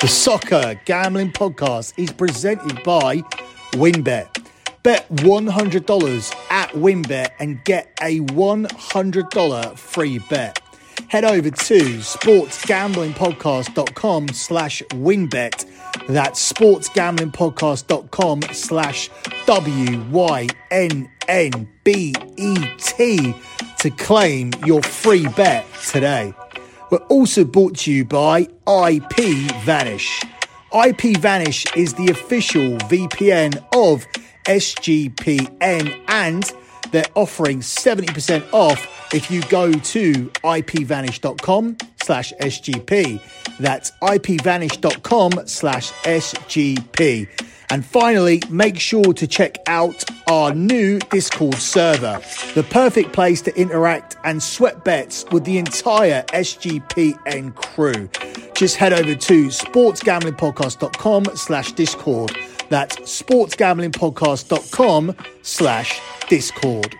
The Soccer Gambling Podcast is presented by WynnBET. Bet $100 at WynnBET and get a $100 free bet. Head over to sportsgamblingpodcast.com slash wynnbet. That's sportsgamblingpodcast.com slash W-Y-N-N-B-E-T to claim your free bet today. We're also brought to you by IP Vanish. IP Vanish is the official VPN of SGPN and they're offering 70% off if you go to ipvanish.com slash SGP. That's ipvanish.com slash SGP. And finally, make sure to check out our new Discord server, the perfect place to interact and sweat bets with the entire SGPN crew. Just head over to sportsgamblingpodcast.com slash Discord. That's sportsgamblingpodcast.com slash Discord.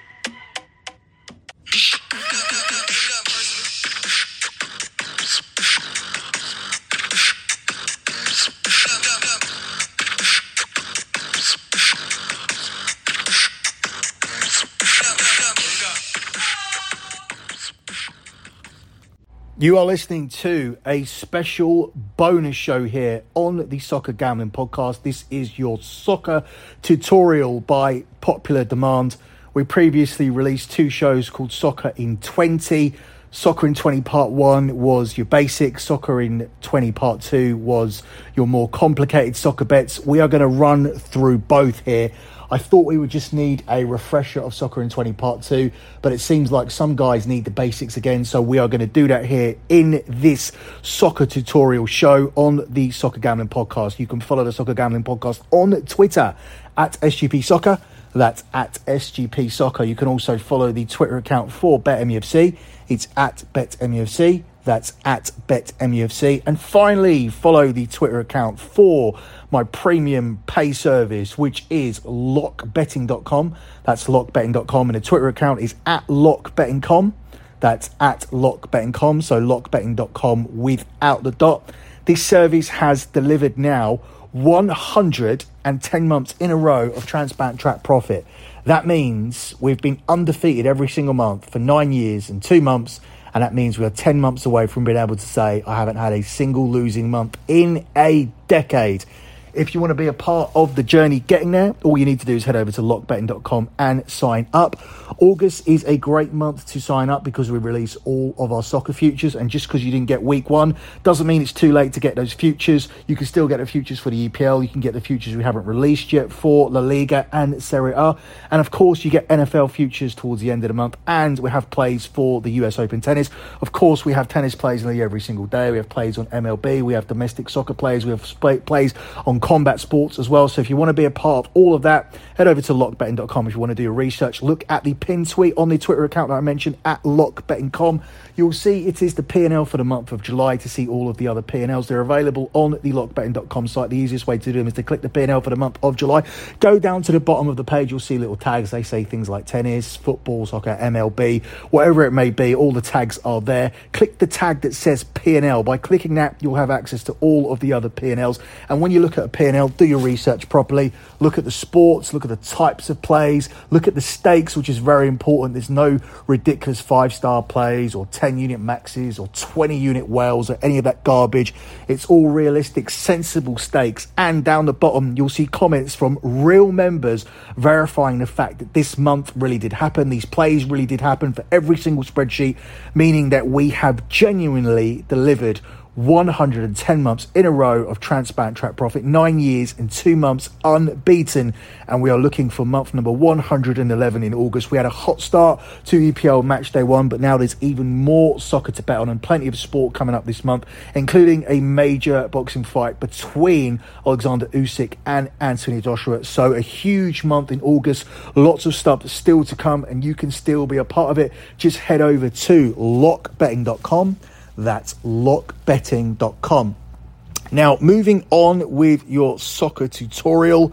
You are listening to a special bonus show here on the Soccer Gambling Podcast. This is your soccer tutorial by popular demand. We previously released two shows called Soccer in 20. Soccer in 20 Part 1 was your basic, Soccer in 20 Part 2 was your more complicated soccer bets. We are going to run through both here. I thought we would just need a refresher of Soccer in 20 Part 2, but it seems like some guys need the basics again, so we are going to do that here in this soccer tutorial show on the Soccer Gambling Podcast. You can follow the Soccer Gambling Podcast on Twitter at SGP Soccer. That's at SGP Soccer. You can also follow the Twitter account for BetMUFC. It's at BetMUFC. That's at BetMUFC. And finally, follow the Twitter account for my premium pay service, which is lockbetting.com. That's lockbetting.com. And the Twitter account is at lockbetting.com. That's at lockbetting.com. So lockbetting.com without the dot. This service has delivered now 110 months in a row of transparent track profit. That means we've been undefeated every single month for nine years and two months. And that means we are 10 months away from being able to say, I haven't had a single losing month in a decade. If you want to be a part of the journey getting there, all you need to do is head over to lockbetting.com and sign up. August is a great month to sign up because we release all of our soccer futures. And just because you didn't get week one doesn't mean it's too late to get those futures. You can still get the futures for the EPL. You can get the futures we haven't released yet for La Liga and Serie A. And of course, you get NFL futures towards the end of the month. And we have plays for the US Open tennis. Of course, we have tennis plays every single day. We have plays on MLB. We have domestic soccer plays. We have plays on combat sports as well. So if you want to be a part of all of that, head over to lockbetting.com if you want to do your research. Look at the pin tweet on the Twitter account that I mentioned at lockbetting.com. You'll see it is the P&L for the month of July to see all of the other P&Ls. They're available on the lockbetting.com site. The easiest way to do them is to click the P&L for the month of July. Go down to the bottom of the page. You'll see little tags. They say things like tennis, football, soccer, MLB, whatever it may be. All the tags are there. Click the tag that says P&L. By clicking that, you'll have access to all of the other P&Ls. And when you look at P&L, do your research properly. Look at the sports, look at the types of plays, look at the stakes, which is very important. There's no ridiculous five star plays or 10 unit maxes or 20 unit whales or any of that garbage. It's all realistic, sensible stakes. And down the bottom, you'll see comments from real members verifying the fact that this month really did happen. These plays really did happen for every single spreadsheet, meaning that we have genuinely delivered 110 months in a row of transparent track profit, nine years and two months unbeaten. And we are looking for month number 111 in August. We had a hot start to EPL match day one, but now there's even more soccer to bet on and plenty of sport coming up this month, including a major boxing fight between Alexander Usyk and Anthony Joshua. So a huge month in August, lots of stuff still to come, and you can still be a part of it. Just head over to lockbetting.com that's lockbetting.com. Now, moving on with your soccer tutorial,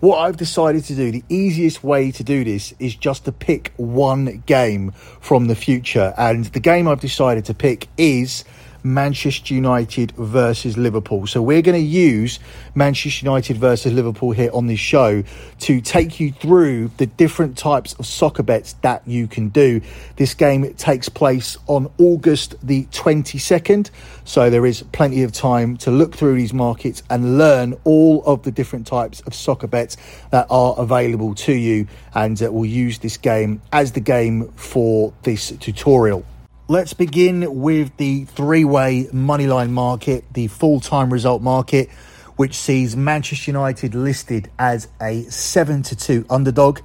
what I've decided to do, the easiest way to do this is just to pick one game from the future. And the game I've decided to pick is Manchester United versus Liverpool. So we're going to use Manchester United versus Liverpool here on this show to take you through the different types of soccer bets that you can do. This game takes place on August the 22nd, so there is plenty of time to look through these markets and learn all of the different types of soccer bets that are available to you. And uh, we'll use this game as the game for this tutorial. Let's begin with the three way moneyline market, the full time result market, which sees Manchester United listed as a 7 to 2 underdog.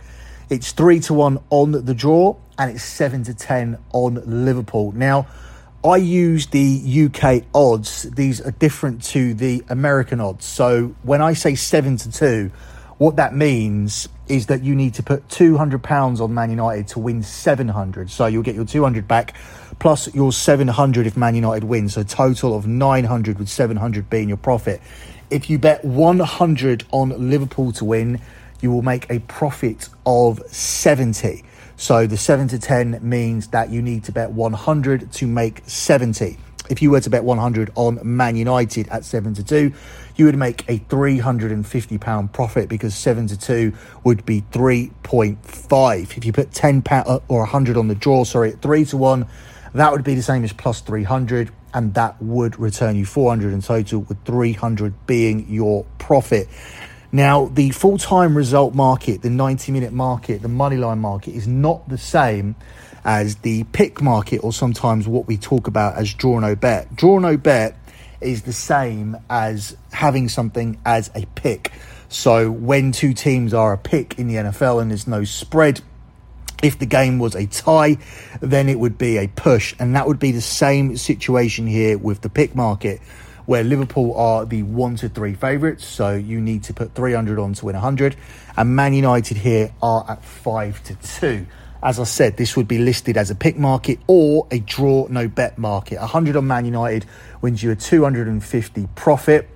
It's 3 to 1 on the draw and it's 7 to 10 on Liverpool. Now, I use the UK odds, these are different to the American odds. So when I say 7 to 2, what that means is that you need to put £200 on Man United to win 700. So you'll get your 200 back plus your 700 if Man United wins. So a total of 900 with 700 being your profit. If you bet 100 on Liverpool to win, you will make a profit of 70. So the 7 to 10 means that you need to bet 100 to make 70. If you were to bet 100 on Man United at 7 to 2, you would make a 350 pound profit because 7 to 2 would be 3.5. If you put 10 pound uh, or 100 on the draw, sorry, at 3 to 1, that would be the same as plus 300 and that would return you 400 in total with 300 being your profit. Now, the full time result market, the 90 minute market, the moneyline market is not the same as the pick market or sometimes what we talk about as draw no bet. Draw no bet is the same as having something as a pick. So when two teams are a pick in the NFL and there's no spread, if the game was a tie, then it would be a push. And that would be the same situation here with the pick market, where Liverpool are the one to three favourites. So you need to put 300 on to win 100. And Man United here are at five to two. As I said, this would be listed as a pick market or a draw no bet market. 100 on Man United wins you a 250 profit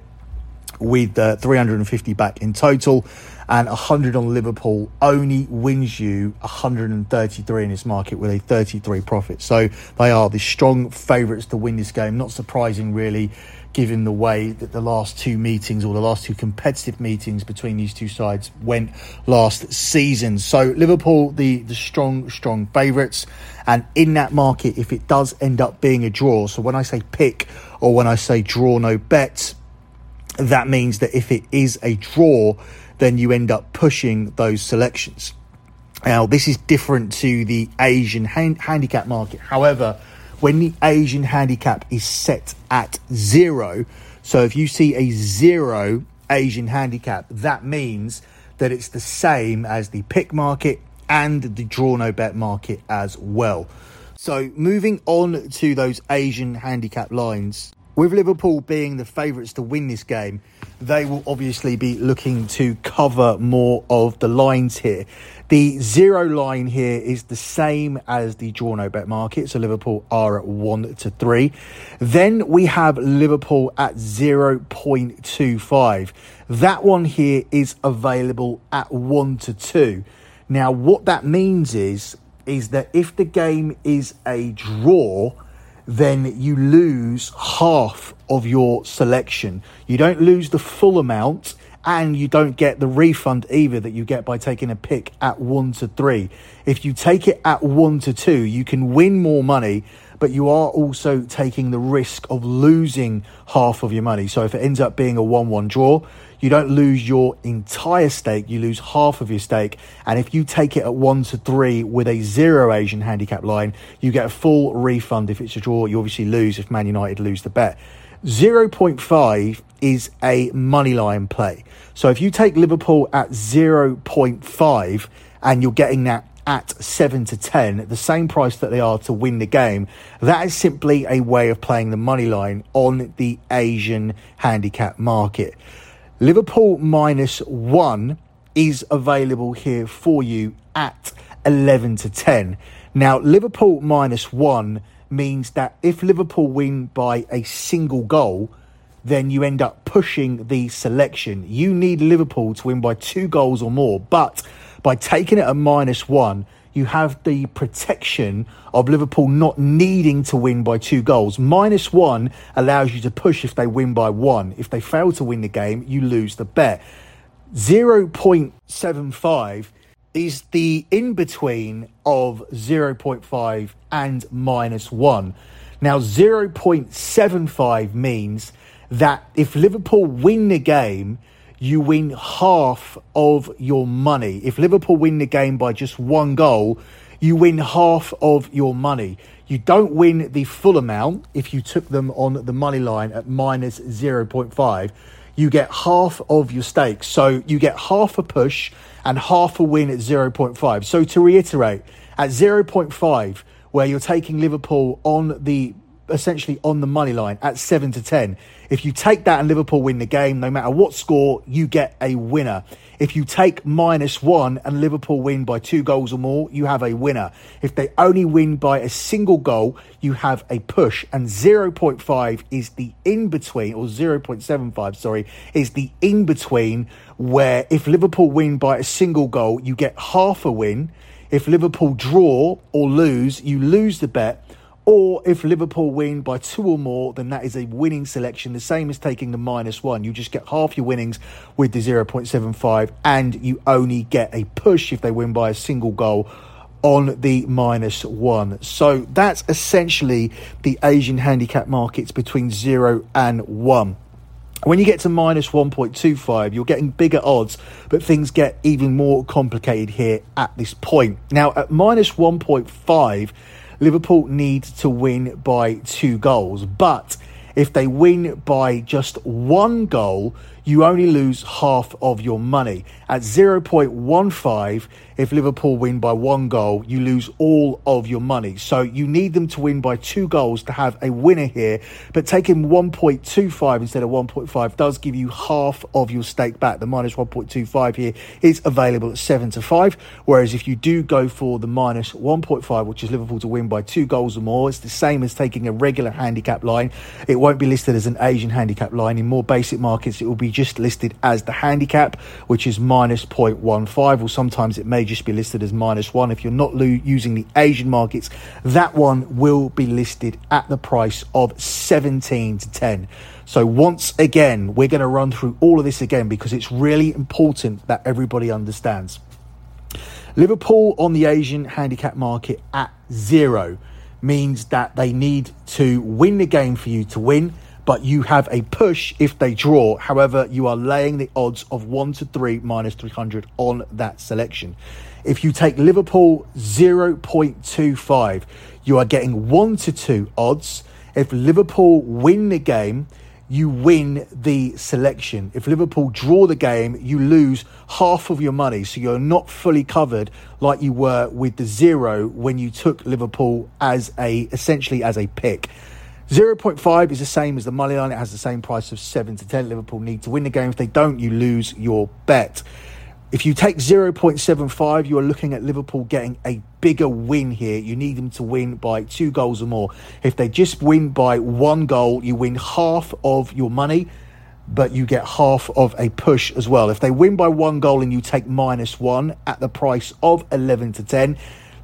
with uh, 350 back in total and 100 on Liverpool only wins you 133 in this market with a 33 profit. So they are the strong favourites to win this game. Not surprising, really, given the way that the last two meetings or the last two competitive meetings between these two sides went last season. So Liverpool, the the strong strong favourites, and in that market, if it does end up being a draw, so when I say pick or when I say draw no bets, that means that if it is a draw, then you end up pushing those selections. Now, this is different to the Asian hand- handicap market. However, when the Asian handicap is set at zero. So if you see a zero Asian handicap, that means that it's the same as the pick market and the draw no bet market as well. So moving on to those Asian handicap lines, with Liverpool being the favourites to win this game, they will obviously be looking to cover more of the lines here. The zero line here is the same as the draw no bet market, so Liverpool are at one to three. Then we have Liverpool at 0.25. That one here is available at one to two. Now, what that means is, is that if the game is a draw, then you lose half of your selection. You don't lose the full amount and you don't get the refund either that you get by taking a pick at one to three. If you take it at one to two, you can win more money, but you are also taking the risk of losing half of your money. So if it ends up being a 1 1 draw, you don't lose your entire stake, you lose half of your stake. And if you take it at one to three with a zero Asian handicap line, you get a full refund. If it's a draw, you obviously lose if Man United lose the bet. 0.5 is a money line play. So if you take Liverpool at 0.5 and you're getting that at 7 to 10, the same price that they are to win the game, that is simply a way of playing the money line on the Asian handicap market. Liverpool minus 1 is available here for you at 11 to 10. Now, Liverpool minus 1 means that if Liverpool win by a single goal, then you end up pushing the selection. You need Liverpool to win by two goals or more, but by taking it at minus one, you have the protection of Liverpool not needing to win by two goals. Minus one allows you to push if they win by one. If they fail to win the game, you lose the bet. 0.75 is the in between of 0.5 and minus one. Now, 0.75 means that if Liverpool win the game, you win half of your money. If Liverpool win the game by just one goal, you win half of your money. You don't win the full amount if you took them on the money line at minus 0.5. You get half of your stakes. So you get half a push and half a win at 0.5. So to reiterate, at 0.5, where you're taking Liverpool on the essentially on the money line at 7 to 10. If you take that and Liverpool win the game, no matter what score, you get a winner. If you take minus one and Liverpool win by two goals or more, you have a winner. If they only win by a single goal, you have a push. And 0.5 is the in between, or 0.75, sorry, is the in between where if Liverpool win by a single goal, you get half a win. If Liverpool draw or lose, you lose the bet or if Liverpool win by two or more, then that is a winning selection. The same as taking the minus one. You just get half your winnings with the 0.75, and you only get a push if they win by a single goal on the minus one. So that's essentially the Asian handicap markets between zero and one. When you get to minus 1.25, you're getting bigger odds, but things get even more complicated here at this point. Now, at minus 1.5, Liverpool need to win by two goals. But if they win by just one goal, you only lose half of your money. At 0.15, if Liverpool win by one goal, you lose all of your money. So you need them to win by two goals to have a winner here. But taking 1.25 instead of 1.5 does give you half of your stake back. The minus 1.25 here is available at 7 to 5. Whereas if you do go for the minus 1.5, which is Liverpool to win by two goals or more, it's the same as taking a regular handicap line. It won't be listed as an Asian handicap line. In more basic markets, it will be just listed as the handicap, which is minus 0.15, or sometimes it may just be listed as minus one. If you're not lo- using the Asian markets, that one will be listed at the price of 17 to 10. So, once again, we're going to run through all of this again because it's really important that everybody understands. Liverpool on the Asian handicap market at zero means that they need to win the game for you to win but you have a push if they draw. However, you are laying the odds of 1 to 3 minus 300 on that selection. If you take Liverpool 0.25, you are getting 1 to 2 odds. If Liverpool win the game, you win the selection. If Liverpool draw the game, you lose half of your money. So you're not fully covered like you were with the zero when you took Liverpool as a essentially as a pick. 0.5 is the same as the money line. It has the same price of 7 to 10. Liverpool need to win the game. If they don't, you lose your bet. If you take 0.75, you are looking at Liverpool getting a bigger win here. You need them to win by two goals or more. If they just win by one goal, you win half of your money, but you get half of a push as well. If they win by one goal and you take minus one at the price of 11 to 10,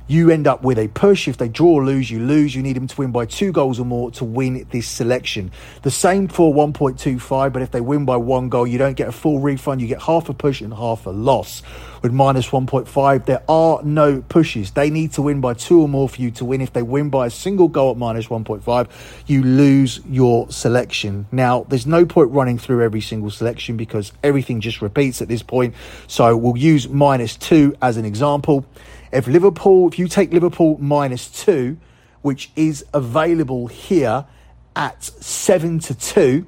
you end up with a push. If they draw or lose, you lose. You need them to win by two goals or more to win this selection. The same for 1.25, but if they win by one goal, you don't get a full refund. You get half a push and half a loss. With minus 1.5, there are no pushes. They need to win by two or more for you to win. If they win by a single goal at minus 1.5, you lose your selection. Now, there's no point running through every single selection because everything just repeats at this point. So we'll use minus two as an example. If Liverpool, if you take Liverpool minus two, which is available here at seven to two.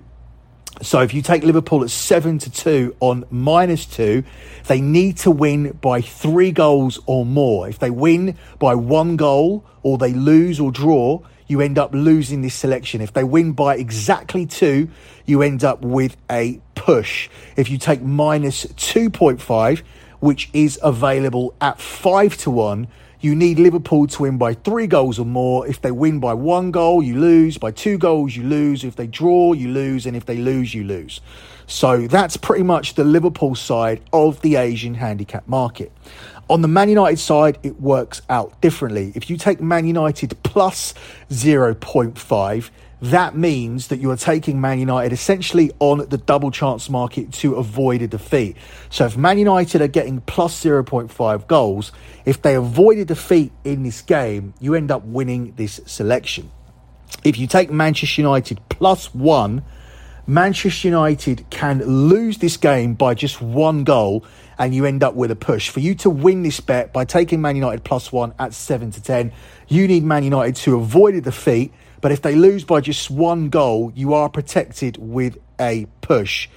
So if you take Liverpool at seven to two on minus two, they need to win by three goals or more. If they win by one goal or they lose or draw, you end up losing this selection. If they win by exactly two, you end up with a push. If you take minus 2.5, which is available at 5 to 1, you need Liverpool to win by three goals or more. If they win by one goal, you lose. By two goals, you lose. If they draw, you lose. And if they lose, you lose. So that's pretty much the Liverpool side of the Asian handicap market. On the Man United side, it works out differently. If you take Man United plus 0.5, that means that you are taking Man United essentially on the double chance market to avoid a defeat. So if Man United are getting plus 0.5 goals, if they avoid a defeat in this game, you end up winning this selection. If you take Manchester United plus one, Manchester United can lose this game by just one goal and you end up with a push. For you to win this bet by taking Man United plus one at 7 to 10, you need Man United to avoid a defeat. But if they lose by just one goal, you are protected with a push.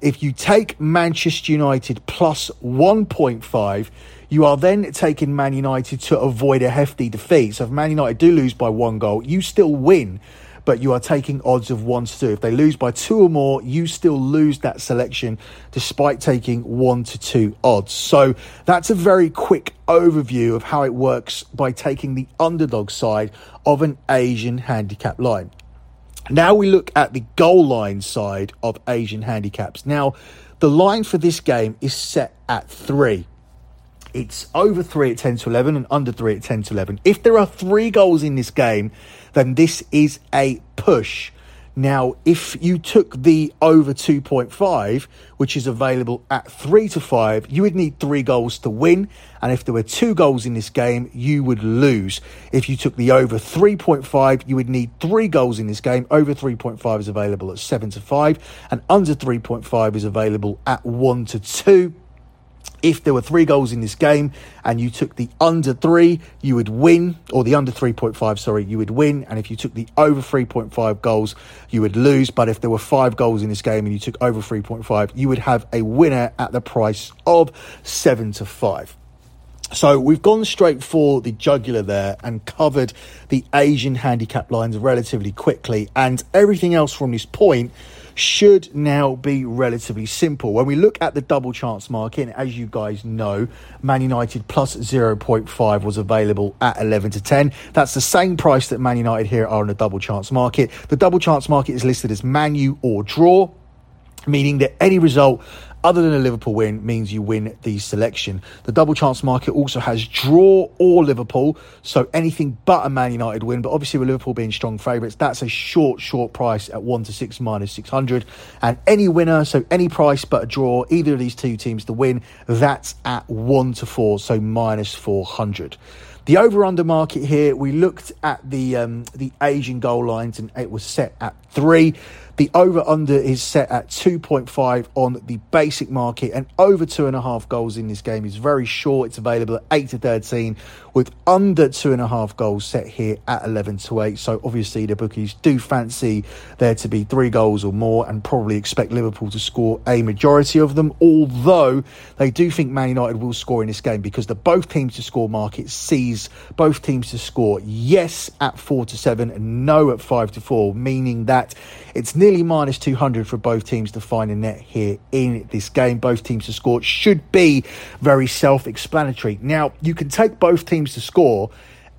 If you take Manchester United plus 1.5, you are then taking Man United to avoid a hefty defeat. So if Man United do lose by one goal, you still win but you are taking odds of one to two. If they lose by two or more, you still lose that selection despite taking one to two odds. So that's a very quick overview of how it works by taking the underdog side of an Asian handicap line. Now we look at the goal line side of Asian handicaps. Now, the line for this game is set at three. It's over three at 10 to 11 and under three at 10 to 11. If there are three goals in this game, then this is a push. Now, if you took the over 2.5, which is available at 3 to 5, you would need three goals to win. And if there were two goals in this game, you would lose. If you took the over 3.5, you would need three goals in this game. Over 3.5 is available at 7 to 5, and under 3.5 is available at 1 to 2 if there were three goals in this game and you took the under three, you would win, or the under 3.5, sorry, you would win. And if you took the over 3.5 goals, you would lose. But if there were five goals in this game and you took over 3.5, you would have a winner at the price of seven to five. So we've gone straight for the jugular there and covered the Asian handicap lines relatively quickly, and everything else from this point should now be relatively simple. When we look at the double chance market, and as you guys know, Man United plus 0.5 was available at 11 to 10. That's the same price that Man United here are on the double chance market. The double chance market is listed as Manu or draw meaning that any result other than a Liverpool win means you win the selection. The double chance market also has draw or Liverpool, so anything but a Man United win. But obviously, with Liverpool being strong favourites, that's a short, short price at 1 to 6 minus 600. And any winner, so any price but a draw, either of these two teams to win, that's at 1 to 4, so minus 400. The over under market here, we looked at the um, the Asian goal lines and it was set at three. The over under is set at 2.5 on the basic market, and over two and a half goals in this game is very short. It's available at 8 to 13, with under two and a half goals set here at 11 to 8. So, obviously, the bookies do fancy there to be three goals or more and probably expect Liverpool to score a majority of them, although they do think Man United will score in this game because the both teams to score market sees both teams to score yes at 4 to 7 and no at 5 to 4, meaning that it's nearly minus 200 for both teams to find a net here in this game. Both teams to score should be very self explanatory. Now, you can take both teams to score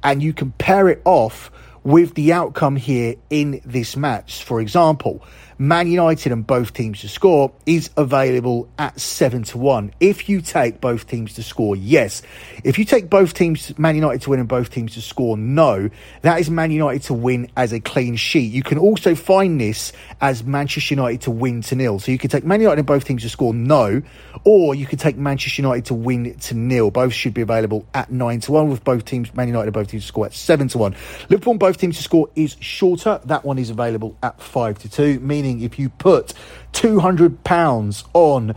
and you can pair it off with the outcome here in this match. For example, Man United and both teams to score is available at 7 to 1. If you take both teams to score, yes. If you take both teams, Man United to win and both teams to score, no. That is Man United to win as a clean sheet. You can also find this as Manchester United to win to nil. So you could take Man United and both teams to score, no. Or you could take Manchester United to win to nil. Both should be available at 9 to 1 with both teams, Man United and both teams to score at 7 to 1. Liverpool and both teams to score is shorter. That one is available at 5 to 2, meaning if you put £200 on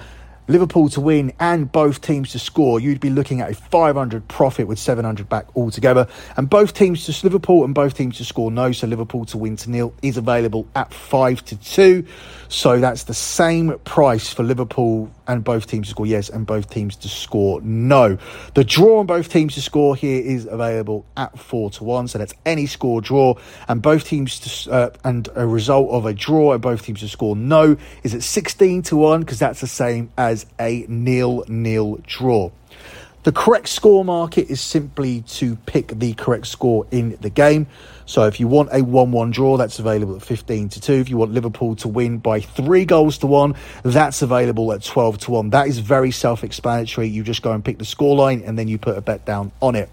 Liverpool to win and both teams to score, you'd be looking at a 500 profit with 700 back altogether. And both teams to Liverpool and both teams to score no, so Liverpool to win to nil is available at 5 to 2. So that's the same price for Liverpool and both teams to score yes and both teams to score no. The draw on both teams to score here is available at 4 to 1, so that's any score draw and both teams to uh, and a result of a draw and both teams to score no is at 16 to 1 because that's the same as as a nil nil draw. The correct score market is simply to pick the correct score in the game. So if you want a 1 1 draw, that's available at 15 to 2. If you want Liverpool to win by three goals to one, that's available at 12 to 1. That is very self explanatory. You just go and pick the scoreline and then you put a bet down on it.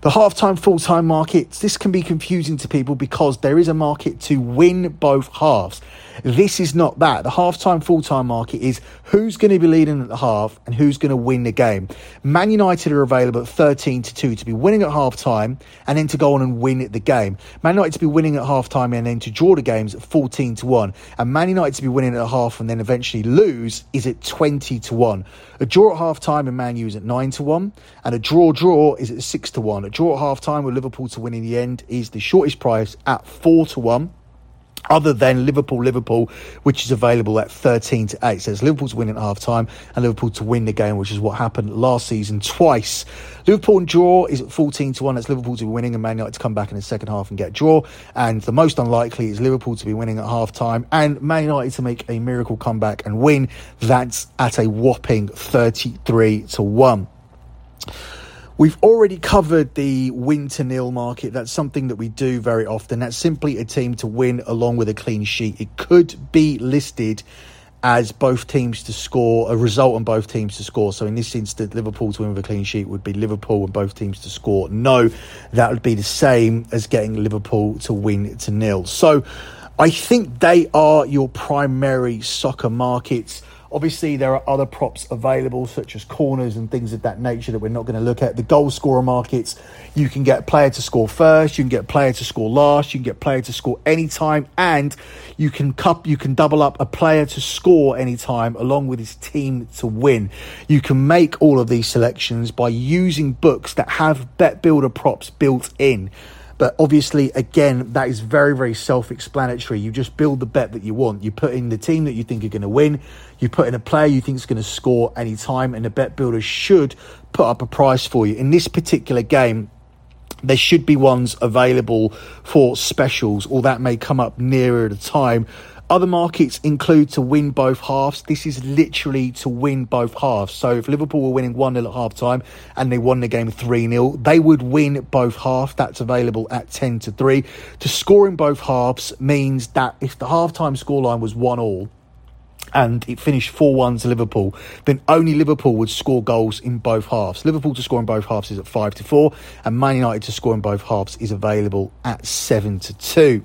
The half-time, full-time markets, this can be confusing to people because there is a market to win both halves. This is not that. The half-time, full-time market is who's going to be leading at the half and who's going to win the game. Man United are available at 13 to 2 to be winning at half-time and then to go on and win the game. Man United to be winning at half-time and then to draw the games at 14 to 1. And Man United to be winning at half and then eventually lose is at 20 to 1. A draw at half-time in Man U is at 9 to 1 and a draw-draw is at 6 to 1. A draw at half-time with Liverpool to win in the end is the shortest price at 4 to 1 other than Liverpool, Liverpool, which is available at 13 to 8. So it's Liverpool to win at half time and Liverpool to win the game, which is what happened last season twice. Liverpool and draw is at 14 to 1. That's Liverpool to be winning and Man United to come back in the second half and get draw. And the most unlikely is Liverpool to be winning at half time and Man United to make a miracle comeback and win. That's at a whopping 33 to 1. We've already covered the win to nil market. That's something that we do very often. That's simply a team to win along with a clean sheet. It could be listed as both teams to score, a result on both teams to score. So in this instance, Liverpool to win with a clean sheet would be Liverpool and both teams to score. No, that would be the same as getting Liverpool to win to nil. So I think they are your primary soccer markets. Obviously, there are other props available, such as corners and things of that nature that we're not going to look at. The goal scorer markets, you can get player to score first, you can get player to score last, you can get player to score anytime, and you can cup, you can double up a player to score anytime along with his team to win. You can make all of these selections by using books that have bet builder props built in. But obviously, again, that is very, very self explanatory. You just build the bet that you want. You put in the team that you think are going to win. You put in a player you think is going to score any time, and the bet builder should put up a price for you. In this particular game, there should be ones available for specials, or that may come up nearer the time other markets include to win both halves. This is literally to win both halves. So if Liverpool were winning 1 0 at half time and they won the game 3 0, they would win both halves. That's available at 10 to 3. To score in both halves means that if the half time scoreline was 1 all, and it finished 4 1 to Liverpool, then only Liverpool would score goals in both halves. Liverpool to score in both halves is at 5 to 4, and Man United to score in both halves is available at 7 to 2.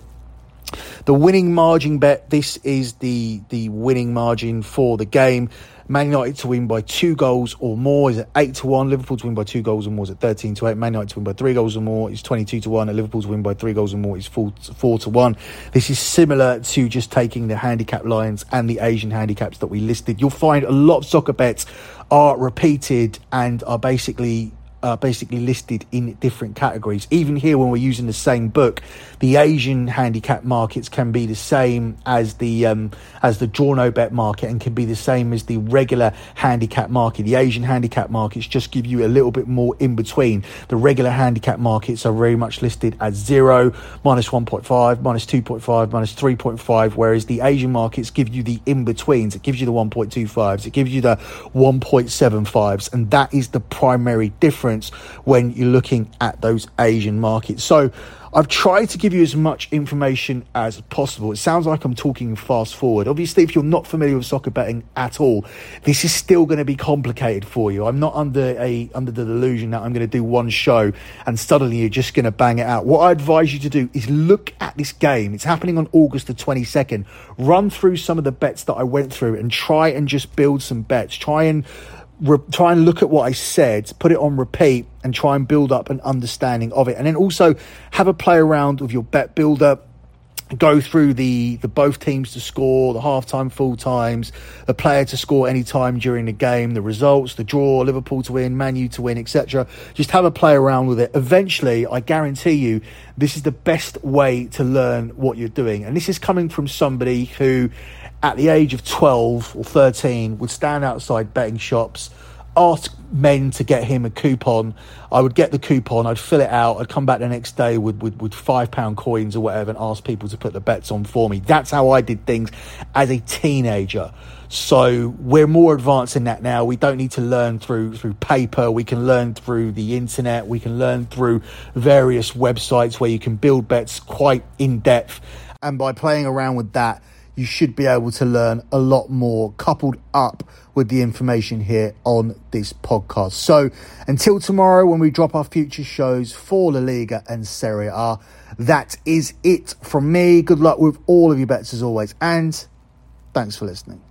The winning margin bet. This is the the winning margin for the game. Man United to win by two goals or more is at eight to one. Liverpool to win by two goals or more is at thirteen to eight. Man United to win by three goals or more is twenty two to one. And Liverpool to win by three goals or more is four to, four to one. This is similar to just taking the handicap lines and the Asian handicaps that we listed. You'll find a lot of soccer bets are repeated and are basically uh, basically listed in different categories. Even here, when we're using the same book, the Asian handicap markets can be the same as the um, as the draw no bet market, and can be the same as the regular handicap market. The Asian handicap markets just give you a little bit more in between. The regular handicap markets are very much listed as zero, minus one point five, minus two point five, minus three point five, whereas the Asian markets give you the in betweens. It gives you the one point two fives, it gives you the one point seven fives, and that is the primary difference difference when you're looking at those Asian markets. So I've tried to give you as much information as possible. It sounds like I'm talking fast forward. Obviously, if you're not familiar with soccer betting at all, this is still going to be complicated for you. I'm not under a under the delusion that I'm going to do one show and suddenly you're just going to bang it out. What I advise you to do is look at this game. It's happening on August the 22nd. Run through some of the bets that I went through and try and just build some bets. Try and re- try and look at what I said, put it on repeat, and try and build up an understanding of it. And then also have a play around with your bet builder. Go through the, the both teams to score, the half time, full times, the player to score any time during the game, the results, the draw, Liverpool to win, Man U to win, etc. Just have a play around with it. Eventually, I guarantee you, this is the best way to learn what you're doing. And this is coming from somebody who at the age of 12 or 13 would stand outside betting shops ask men to get him a coupon. I would get the coupon, I'd fill it out, I'd come back the next day with, with, with five pound coins or whatever and ask people to put the bets on for me. That's how I did things as a teenager. So we're more advanced in that now. We don't need to learn through through paper. We can learn through the internet. We can learn through various websites where you can build bets quite in depth. And by playing around with that, you should be able to learn a lot more coupled up with the information here on this podcast. So until tomorrow, when we drop our future shows for La Liga and Serie A, that is it from me. Good luck with all of your bets as always, and thanks for listening.